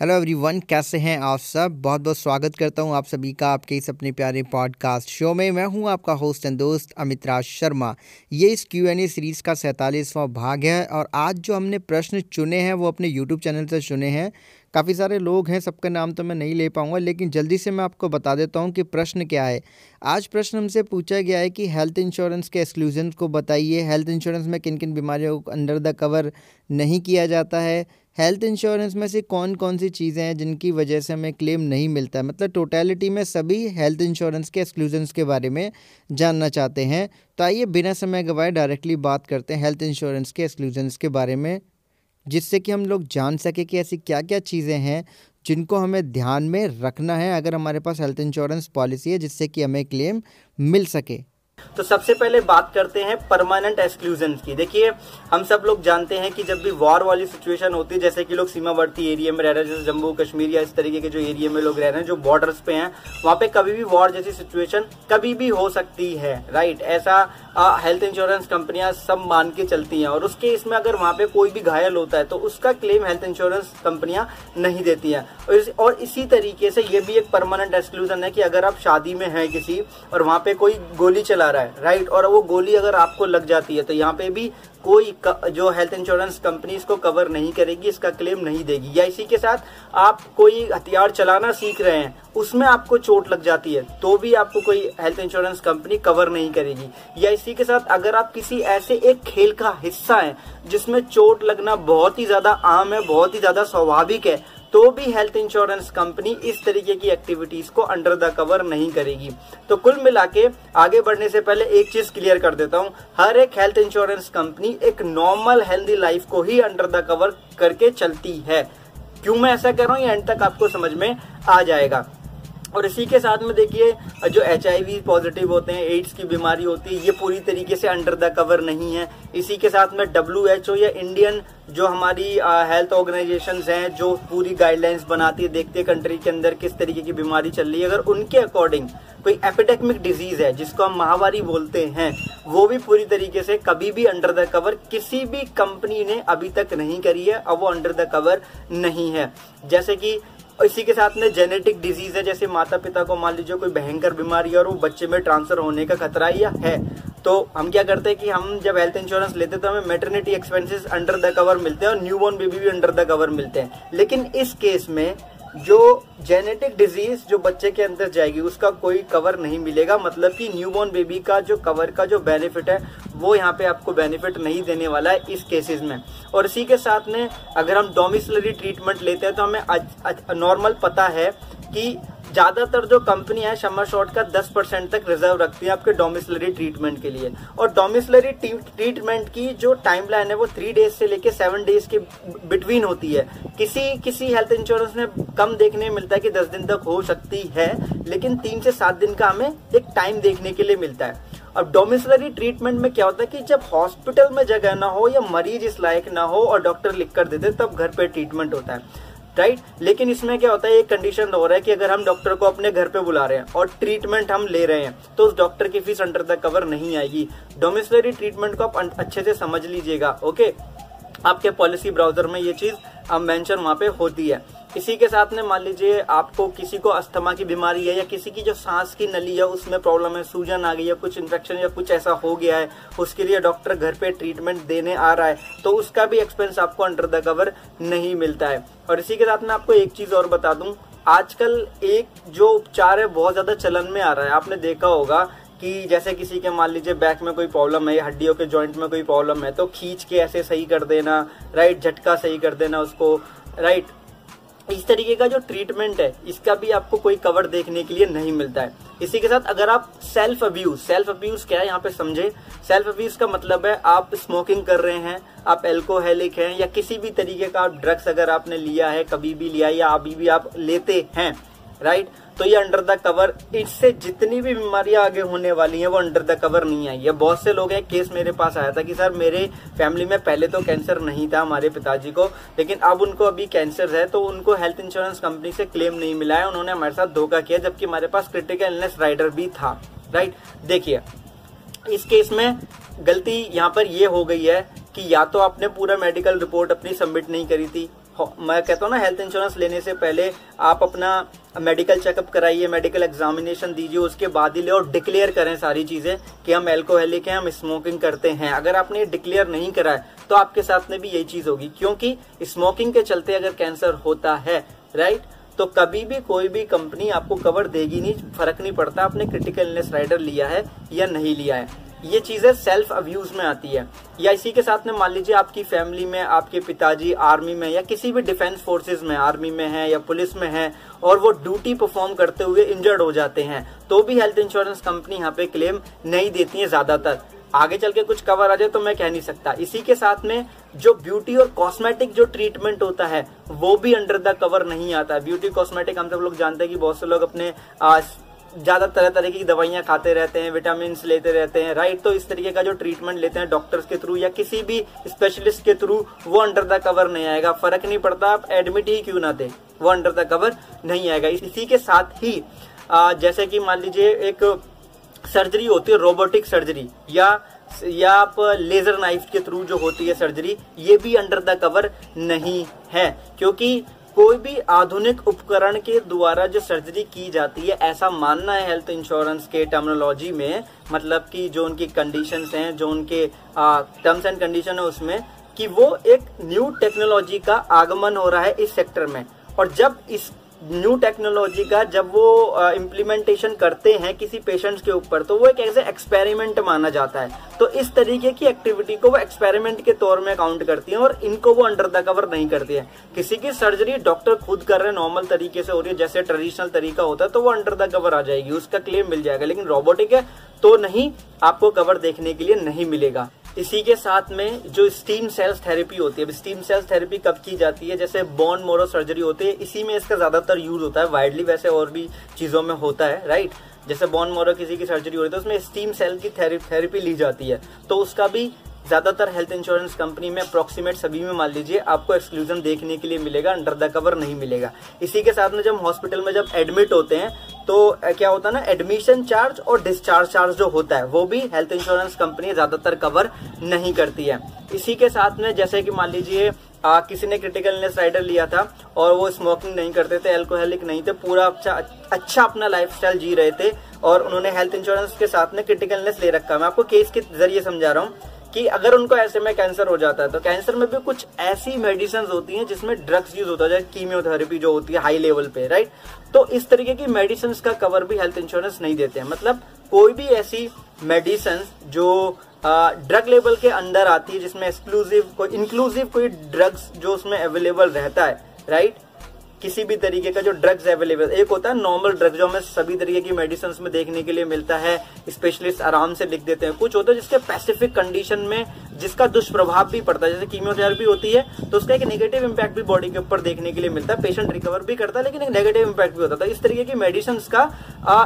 Hello everyone कैसे हैं आप सब? बहुत बहुत स्वागत करता हूँ आप सभी का आपके इस अपने प्यारे पॉडकास्ट शो में। मैं हूँ आपका होस्ट एंड दोस्त अमित राज शर्मा। ये इस क्यू एन ए सीरीज़ का सैंतालीसवां भाग है और आज जो हमने प्रश्न चुने हैं, वो अपने यूट्यूब चैनल से चुने हैं। काफ़ी सारे लोग हैं, सबका नाम तो मैं नहीं ले पाऊँगा, लेकिन जल्दी से मैं आपको बता देता हूँ कि प्रश्न क्या है। आज प्रश्न हमसे पूछा गया है कि हेल्थ इंश्योरेंस के एक्सक्लूजन को बताइए। हेल्थ इंश्योरेंस में किन किन बीमारियों को अंडर द कवर नहीं किया जाता है? हेल्थ इंश्योरेंस में से कौन कौन सी चीज़ें हैं जिनकी वजह से हमें क्लेम नहीं मिलता? मतलब टोटलिटी में सभी हेल्थ इंश्योरेंस के एक्सक्लूजन्स के बारे में जानना चाहते हैं। तो आइए बिना समय गवाए डायरेक्टली बात करते हैं हेल्थ इंश्योरेंस के एक्सक्लूजन्स के बारे में, जिससे कि हम लोग जान सके कि ऐसी क्या क्या चीज़ें हैं जिनको हमें ध्यान में रखना है अगर हमारे पास हेल्थ इंश्योरेंस पॉलिसी है जिससे कि हमें क्लेम मिल सके। तो सबसे पहले बात करते हैं परमानेंट एक्सक्लूजन की। देखिए, हम सब लोग जानते हैं कि जब भी वॉर वाली सिचुएशन होती है, जैसे कि लोग सीमावर्ती एरिया में रह रहे हैं, जैसे जम्मू, कश्मीर या इस तरीके के जो एरिया में लोग रह रहे हैं, जो बॉर्डर्स पे हैं, वहाँ पे कभी भी वॉर जैसी सिचुएशन कभी भी हो सकती है राइट ऐसा हेल्थ इंश्योरेंस कंपनियाँ सब मान के चलती हैं और उसके इसमें अगर वहाँ पे कोई भी घायल होता है तो उसका क्लेम हेल्थ इंश्योरेंस कंपनियाँ नहीं देती हैं। और इसी तरीके से ये भी एक परमानेंट एक्सक्लूजन है कि अगर आप शादी में हैं किसी और वहाँ पे कोई गोली चला रहा है राइट और वो गोली अगर आपको लग जाती है तो यहाँ पे भी कोई जो हेल्थ इंश्योरेंस कंपनी इसको कवर नहीं करेगी, इसका क्लेम नहीं देगी। या इसी के साथ आप कोई हथियार चलाना सीख रहे हैं, उसमें आपको चोट लग जाती है तो भी आपको कोई हेल्थ इंश्योरेंस कंपनी कवर नहीं करेगी। या इसी के साथ अगर आप किसी ऐसे एक खेल का हिस्सा है, जिसमें चोट लगना बहुत ही ज़्यादा आम है, बहुत ही ज़्यादा स्वाभाविक है तो भी हेल्थ इंश्योरेंस कंपनी इस तरीके की एक्टिविटीज़ को अंडर द कवर नहीं करेगी। तो कुल मिला के आगे बढ़ने से पहले एक चीज़ क्लियर कर देता हूँ। हर एक हेल्थ इंश्योरेंस कंपनी एक नॉर्मल हेल्थी लाइफ को ही अंडर द कवर करके चलती है। क्यों मैं ऐसा कर रहा हूँ? एंड तक आपको समझ में आ जाएगा। और इसी के साथ में देखिए, जो एचआईवी पॉजिटिव होते हैं एड्स की बीमारी होती है, ये पूरी तरीके से अंडर द कवर नहीं है। इसी के साथ में डब्ल्यूएचओ या इंडियन जो हमारी हेल्थ ऑर्गेनाइजेशन हैं, जो पूरी गाइडलाइंस बनाती है, देखते हैं कंट्री के अंदर किस तरीके की बीमारी चल रही है। अगर उनके अकॉर्डिंग कोई एपिडेमिक डिज़ीज़ है, जिसको हम महामारी बोलते हैं, वो भी पूरी तरीके से कभी भी अंडर द कवर किसी भी कंपनी ने अभी तक नहीं करी है और वो अंडर द कवर नहीं है। जैसे कि इसी के साथ में जेनेटिक डिज़ीज़ है, जैसे माता पिता को मान लीजिए कोई भयंकर बीमारी है और वो बच्चे में ट्रांसफ़र होने का खतरा या है। तो हम क्या करते हैं कि हम जब हेल्थ इंश्योरेंस लेते हैं तो हमें maternity expenses under the cover मिलते हैं और न्यू बॉर्न बेबी भी अंडर द कवर मिलते हैं। लेकिन इस केस में जो जेनेटिक डिज़ीज़ जो बच्चे के अंदर जाएगी, उसका कोई कवर नहीं मिलेगा। मतलब कि न्यूबॉर्न बेबी का जो कवर का जो बेनिफिट है, वो यहाँ पे आपको बेनिफिट नहीं देने वाला है इस केसेस में। और इसी के साथ में अगर हम डोमिसलरी ट्रीटमेंट लेते हैं तो हमें नॉर्मल पता है कि ज़्यादातर जो कंपनी है शमर शॉर्ट का 10 परसेंट तक रिज़र्व रखती है आपके डोमिसलरी ट्रीटमेंट के लिए। और डोमिसलरी ट्रीटमेंट की जो टाइम लाइन है, वो थ्री डेज़ से लेके सेवन डेज़ के बिटवीन होती है। किसी किसी हेल्थ इंश्योरेंस में कम देखने में मिलता है कि दस दिन तक हो सकती है, लेकिन तीन से सात दिन का हमें एक टाइम देखने के लिए मिलता है। अब डोमिसलरी ट्रीटमेंट में क्या होता है कि जब हॉस्पिटल में जगह ना हो या मरीज़ इस लायक ना हो और डॉक्टर लिख कर देते तब घर पर ट्रीटमेंट होता है। राइट लेकिन इसमें क्या होता है, एक कंडीशन हो रहा है कि अगर हम डॉक्टर को अपने घर पे बुला रहे हैं और ट्रीटमेंट हम ले रहे हैं तो उस डॉक्टर की फ़ीस अंडर द कवर नहीं आएगी। डोमिसलरी ट्रीटमेंट को आप अच्छे से समझ लीजिएगा ओके आपके पॉलिसी ब्राउज़र में ये चीज़ मेंशन वहाँ पे होती है। इसी के साथ में मान लीजिए आपको किसी को अस्थमा की बीमारी है या किसी की जो सांस की नली है उसमें प्रॉब्लम है, सूजन आ गई है, कुछ इन्फेक्शन या कुछ ऐसा हो गया है, उसके लिए डॉक्टर घर पे ट्रीटमेंट देने आ रहा है तो उसका भी एक्सपेंस आपको अंडर द कवर नहीं मिलता है। और इसी के साथ में आपको एक चीज़ और बता दूँ, आजकल एक जो उपचार है, बहुत ज़्यादा चलन में आ रहा है। आपने देखा होगा कि जैसे किसी के मान लीजिए बैक में कोई प्रॉब्लम है, हड्डियों के जॉइंट में कोई प्रॉब्लम है तो खींच के ऐसे सही कर देना राइट झटका सही कर देना उसको राइट इस तरीके का जो ट्रीटमेंट है, इसका भी आपको कोई कवर देखने के लिए नहीं मिलता है। इसी के साथ अगर आप सेल्फ अब्यूज सेल्फ अब्यूज क्या है यहाँ पे समझे? सेल्फ अब्यूज का मतलब है आप स्मोकिंग कर रहे हैं, आप एल्कोहलिक हैं या किसी भी तरीके का आप ड्रग्स अगर आपने लिया है, कभी भी लिया या अभी भी आप लेते हैं राइट तो ये अंडर द कवर इससे जितनी भी बीमारियाँ आगे होने वाली हैं, वो अंडर द कवर नहीं आई है। बहुत से लोग हैं केस मेरे पास आया था कि, सर, मेरे फैमिली में पहले तो कैंसर नहीं था हमारे पिताजी को, लेकिन अब उनको अभी कैंसर है तो उनको हेल्थ इंश्योरेंस कंपनी से क्लेम नहीं मिला है। उन्होंने हमारे साथ धोखा किया, जबकि हमारे पास क्रिटिकल इलनेस राइडर भी था राइट देखिए, इस केस में गलती यहाँ पर ये हो गई है कि या तो आपने पूरा मेडिकल रिपोर्ट अपनी सबमिट नहीं करी थी मैं कहता हूँ ना हेल्थ इंश्योरेंस लेने से पहले आप अपना मेडिकल चेकअप कराइए मेडिकल एग्जामिनेशन दीजिए, उसके बाद ही ले और डिक्लेयर करें सारी चीज़ें कि हम एल्कोहलिक हैं, हम स्मोकिंग करते हैं। अगर आपने डिक्लेयर नहीं करा है तो आपके साथ में भी यही चीज़ होगी, क्योंकि स्मोकिंग के चलते अगर कैंसर होता है राइट तो कभी भी कोई भी कंपनी आपको कवर देगी नहीं, फ़र्क नहीं पड़ता, आपने क्रिटिकल इलनेस राइडर लिया है या नहीं लिया है। ये चीज़ें सेल्फ अब्यूज में आती है। या इसी के साथ में मान लीजिए आपकी फैमिली में, आपके पिताजी आर्मी में या किसी भी डिफेंस फोर्सेज में आर्मी में है या पुलिस में है और वो ड्यूटी परफॉर्म करते हुए इंजर्ड हो जाते हैं तो भी हेल्थ इंश्योरेंस कंपनी यहाँ पे क्लेम नहीं देती है ज़्यादातर। आगे चल के कुछ कवर आ जाए तो मैं कह नहीं सकता। इसी के साथ में जो ब्यूटी और कॉस्मेटिक जो ट्रीटमेंट होता है, वो भी अंडर द कवर नहीं आता। ब्यूटी कॉस्मेटिक हम सब लोग जानते हैं कि बहुत से लोग अपने ज़्यादा तरह तरह की दवाइयाँ खाते रहते हैं विटामिन लेते रहते हैं राइट तो इस तरीके का जो ट्रीटमेंट लेते हैं डॉक्टर्स के थ्रू या किसी भी स्पेशलिस्ट के थ्रू वो अंडर द कवर नहीं आएगा। फ़र्क नहीं पड़ता, आप एडमिट ही क्यों ना दे, वो अंडर द कवर नहीं आएगा। इसी के साथ ही जैसे कि मान लीजिए एक सर्जरी होती है रोबोटिक सर्जरी या या आप लेजर नाइफ के थ्रू जो होती है सर्जरी ये भी अंडर द कवर नहीं है। क्योंकि कोई भी आधुनिक उपकरण के द्वारा जो सर्जरी की जाती है, ऐसा मानना है हेल्थ इंश्योरेंस के टर्मिनोलॉजी में मतलब कि जो उनकी कंडीशन हैं, जो उनके टर्म्स एंड कंडीशन है उसमें, कि वो एक न्यू टेक्नोलॉजी का आगमन हो रहा है इस सेक्टर में। और जब इस न्यू टेक्नोलॉजी का जब वो इम्प्लीमेंटेशन करते हैं किसी पेशेंट्स के ऊपर तो वो एक ऐसे एक्सपेरिमेंट माना जाता है। तो इस तरीके की एक्टिविटी को वो एक्सपेरिमेंट के तौर में काउंट करती है और इनको वो अंडर द कवर नहीं करती है। किसी की सर्जरी डॉक्टर खुद कर रहे हैं नॉर्मल तरीके से हो रही है, जैसे ट्रेडिशनल तरीका होता है तो वो अंडर द कवर आ जाएगी, उसका क्लेम मिल जाएगा। लेकिन रोबोटिक है तो नहीं, आपको कवर देखने के लिए नहीं मिलेगा। इसी के साथ में जो स्टीम सेल्स थेरेपी होती है स्टीम सेल्स थेरेपी कब की जाती है? जैसे बोन मोरो सर्जरी होती है, इसी में इसका ज़्यादातर यूज़ होता है वाइडली वैसे और भी चीज़ों में होता है राइट जैसे बॉन मोरो किसी की सर्जरी हो रही है तो उसमें स्टीम सेल की थेरेपी ली जाती है। तो उसका भी ज़्यादातर हेल्थ इंश्योरेंस कंपनी में अप्रोक्सीमेट सभी में, मान लीजिए, आपको एक्सक्लूजन देखने के लिए मिलेगा अंडर द कवर नहीं मिलेगा। इसी के साथ में जब हॉस्पिटल में जब एडमिट होते हैं तो क्या होता है ना एडमिशन चार्ज और डिस्चार्ज चार्ज जो होता है वो भी हेल्थ इंश्योरेंस कंपनी ज़्यादातर कवर नहीं करती है। इसी के साथ में जैसे कि मान लीजिए आ, किसी ने क्रिटिकल इलनेस राइडर लिया था और वो स्मोकिंग नहीं करते थे एल्कोहलिक नहीं थे पूरा अच्छा अच्छा अपना लाइफ जी रहे थे और उन्होंने हेल्थ इंश्योरेंस के साथ में क्रिटिकल इलनेस ले रखा मैं आपको केस के ज़रिए समझा रहा हूँ। कि अगर उनको ऐसे में कैंसर हो जाता है तो कैंसर में भी कुछ ऐसी मेडिसिन होती हैं जिसमें ड्रग्स यूज़ होता है कीमियोथेरेपी जो होती है हाई लेवल पे राइट तो इस तरीके की मेडिसिन का कवर भी हेल्थ इंश्योरेंस नहीं देते हैं। मतलब कोई भी ऐसी मेडिसिन जो ड्रग लेवल के अंदर आती है, जिसमें एक्सक्लूसिव कोई इंक्लूसिव कोई ड्रग्स जो उसमें अवेलेबल रहता है राइट किसी भी तरीके का जो ड्रग्स अवेलेबल एक होता है नॉर्मल ड्रग जो हमें सभी तरीके की मेडिसिन में देखने के लिए मिलता है स्पेशलिस्ट आराम से लिख देते हैं। कुछ होता है जिसके स्पेसिफिक कंडीशन में जिसका दुष्प्रभाव भी पड़ता है, जैसे कीमियोथेरेपी होती है तो उसका एक नेगेटिव इम्पैक्ट भी बॉडी के ऊपर देखने के लिए मिलता है पेशेंट रिकवर भी करता है, लेकिन एक नेगेटिव इम्पैक्ट भी होता है। इस तरीके की मेडिसिन का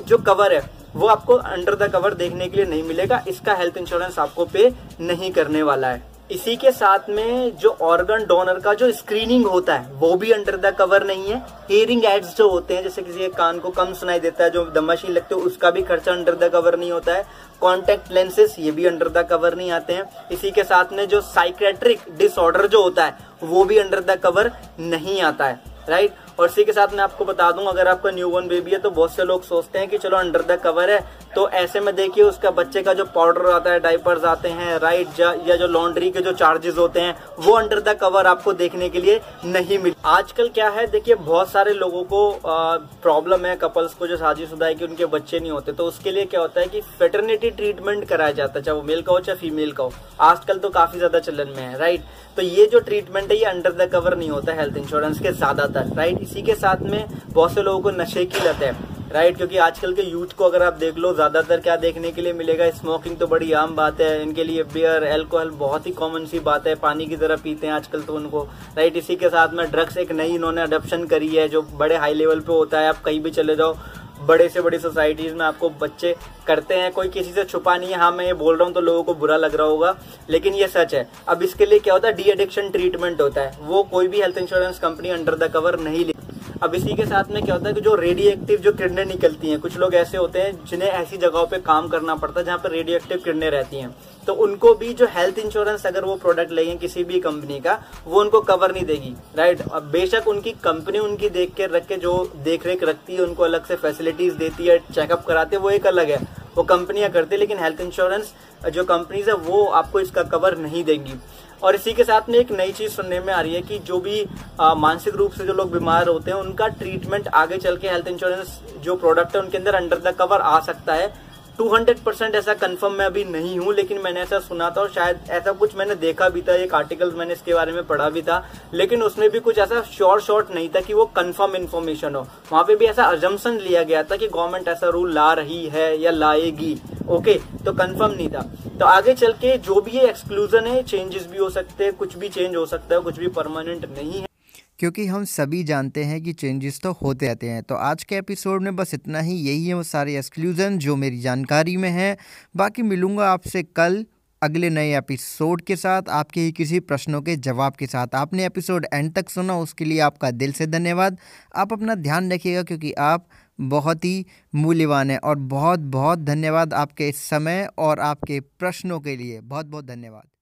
जो कवर है, वो आपको अंडर द कवर देखने के लिए नहीं मिलेगा, इसका हेल्थ इंश्योरेंस आपको पे नहीं करने वाला है। इसी के साथ में जो ऑर्गन डोनर का जो स्क्रीनिंग होता है, वो भी अंडर द कवर नहीं है। हियरिंग एड्स जो होते हैं, जैसे किसी के कान को कम सुनाई देता है, जो दम मशीन लगते है उसका भी खर्चा अंडर द कवर नहीं होता है। कॉन्टेक्ट लेंसेस ये भी अंडर द कवर नहीं आते हैं। इसी के साथ में जो साइकेट्रिक डिसऑर्डर जो होता है, वो भी अंडर द कवर नहीं आता है राइट और इसी के साथ मैं आपको बता दूँ, अगर आपका न्यू बॉर्न बेबी है तो बहुत से लोग सोचते हैं कि चलो अंडर द कवर है तो ऐसे में देखिए उसका बच्चे का जो पाउडर आता है डाइपर्स आते हैं राइट या जो लॉन्ड्री के जो चार्जेस होते हैं, वो अंडर द कवर आपको देखने के लिए नहीं मिल, आजकल क्या है, देखिए बहुत सारे लोगों को प्रॉब्लम है कपल्स को जो शादीशुदा है कि उनके बच्चे नहीं होते तो उसके लिए क्या होता है कि फेटर्निटी ट्रीटमेंट कराया जाता है, चाहे वो मेल का हो, चाहे फीमेल का हो, आजकल तो काफ़ी ज़्यादा चलन में है राइट तो ये जो ट्रीटमेंट है, ये अंडर द कवर नहीं होता हेल्थ इंश्योरेंस के ज़्यादातर राइट इसी के साथ में बहुत से लोगों को नशे की लत है राइट क्योंकि आजकल के यूथ को अगर आप देख लो, ज़्यादातर क्या देखने के लिए मिलेगा स्मोकिंग तो बड़ी आम बात है, इनके लिए बियर एल्कोहल बहुत ही कॉमन सी बात है, पानी की तरह पीते हैं आजकल तो उनको राइट इसी के साथ में ड्रग्स एक नई इन्होंने अडोप्शन करी है, जो बड़े हाई लेवल पे होता है, आप कहीं भी चले जाओ बड़े से बड़ी सोसाइटीज में आपको बच्चे करते हैं, कोई किसी से छुपा नहीं है। हाँ मैं ये बोल रहा हूँ तो लोगों को बुरा लग रहा होगा, लेकिन ये सच है। अब इसके लिए क्या होता है? डी एडिक्शन ट्रीटमेंट होता है। वो कोई भी health insurance company under the cover नहीं अब इसी के साथ में क्या होता है कि जो रेडियो एक्टिव जो किरणें निकलती हैं, कुछ लोग ऐसे होते हैं जिन्हें ऐसी जगहों पे काम करना पड़ता है जहाँ पर रेडियो एक्टिव किरणें रहती हैं। तो उनको भी जो हेल्थ इंश्योरेंस अगर वो प्रोडक्ट लेंगे किसी भी कंपनी का, वो उनको कवर नहीं देगी राइट और बेशक उनकी कंपनी उनकी देख के, रख के जो देख रेख रखती है, उनको अलग से फैसिलिटीज़ देती है चेकअप कराती वो एक अलग है। वो कंपनियाँ करती है, लेकिन हेल्थ इंश्योरेंस जो कंपनीज़ है, वो आपको इसका कवर नहीं देंगी। और इसी के साथ में एक नई चीज़ सुनने में आ रही है कि जो भी मानसिक रूप से जो लोग बीमार होते हैं, उनका ट्रीटमेंट आगे चल के हेल्थ इंश्योरेंस जो प्रोडक्ट है, उनके अंदर अंडर द कवर आ सकता है। 200 परसेंट ऐसा कंफर्म मैं अभी नहीं हूँ, लेकिन मैंने ऐसा सुना था और शायद ऐसा कुछ मैंने देखा भी था एक आर्टिकल मैंने इसके बारे में पढ़ा भी था, लेकिन उसमें भी कुछ ऐसा शॉर्ट शॉर्ट नहीं था कि वो कंफर्म इन्फॉर्मेशन हो। वहाँ पे भी ऐसा अजम्पन लिया गया था कि गवर्नमेंट ऐसा रूल ला रही है या लाएगी। ओके तो कंफर्म नहीं था। तो आगे चल के जो भी ये एक्सक्लूजन है चेंजेस भी हो सकते हैं, कुछ भी चेंज हो सकता है, कुछ भी परमानेंट नहीं है। क्योंकि हम सभी जानते हैं कि चेंजेस तो होते रहते हैं। तो आज के एपिसोड में बस इतना ही, यही है वो सारे एक्सक्लूज़न जो मेरी जानकारी में है। बाकी मिलूँगा आपसे कल अगले नए एपिसोड के साथ। आपके ही किसी प्रश्नों के जवाब के साथ। आपने एपिसोड एंड तक सुना, उसके लिए आपका दिल से धन्यवाद। आप अपना ध्यान रखिएगा, क्योंकि आप बहुत ही मूल्यवान है और बहुत बहुत धन्यवाद आपके समय और आपके प्रश्नों के लिए। बहुत बहुत धन्यवाद।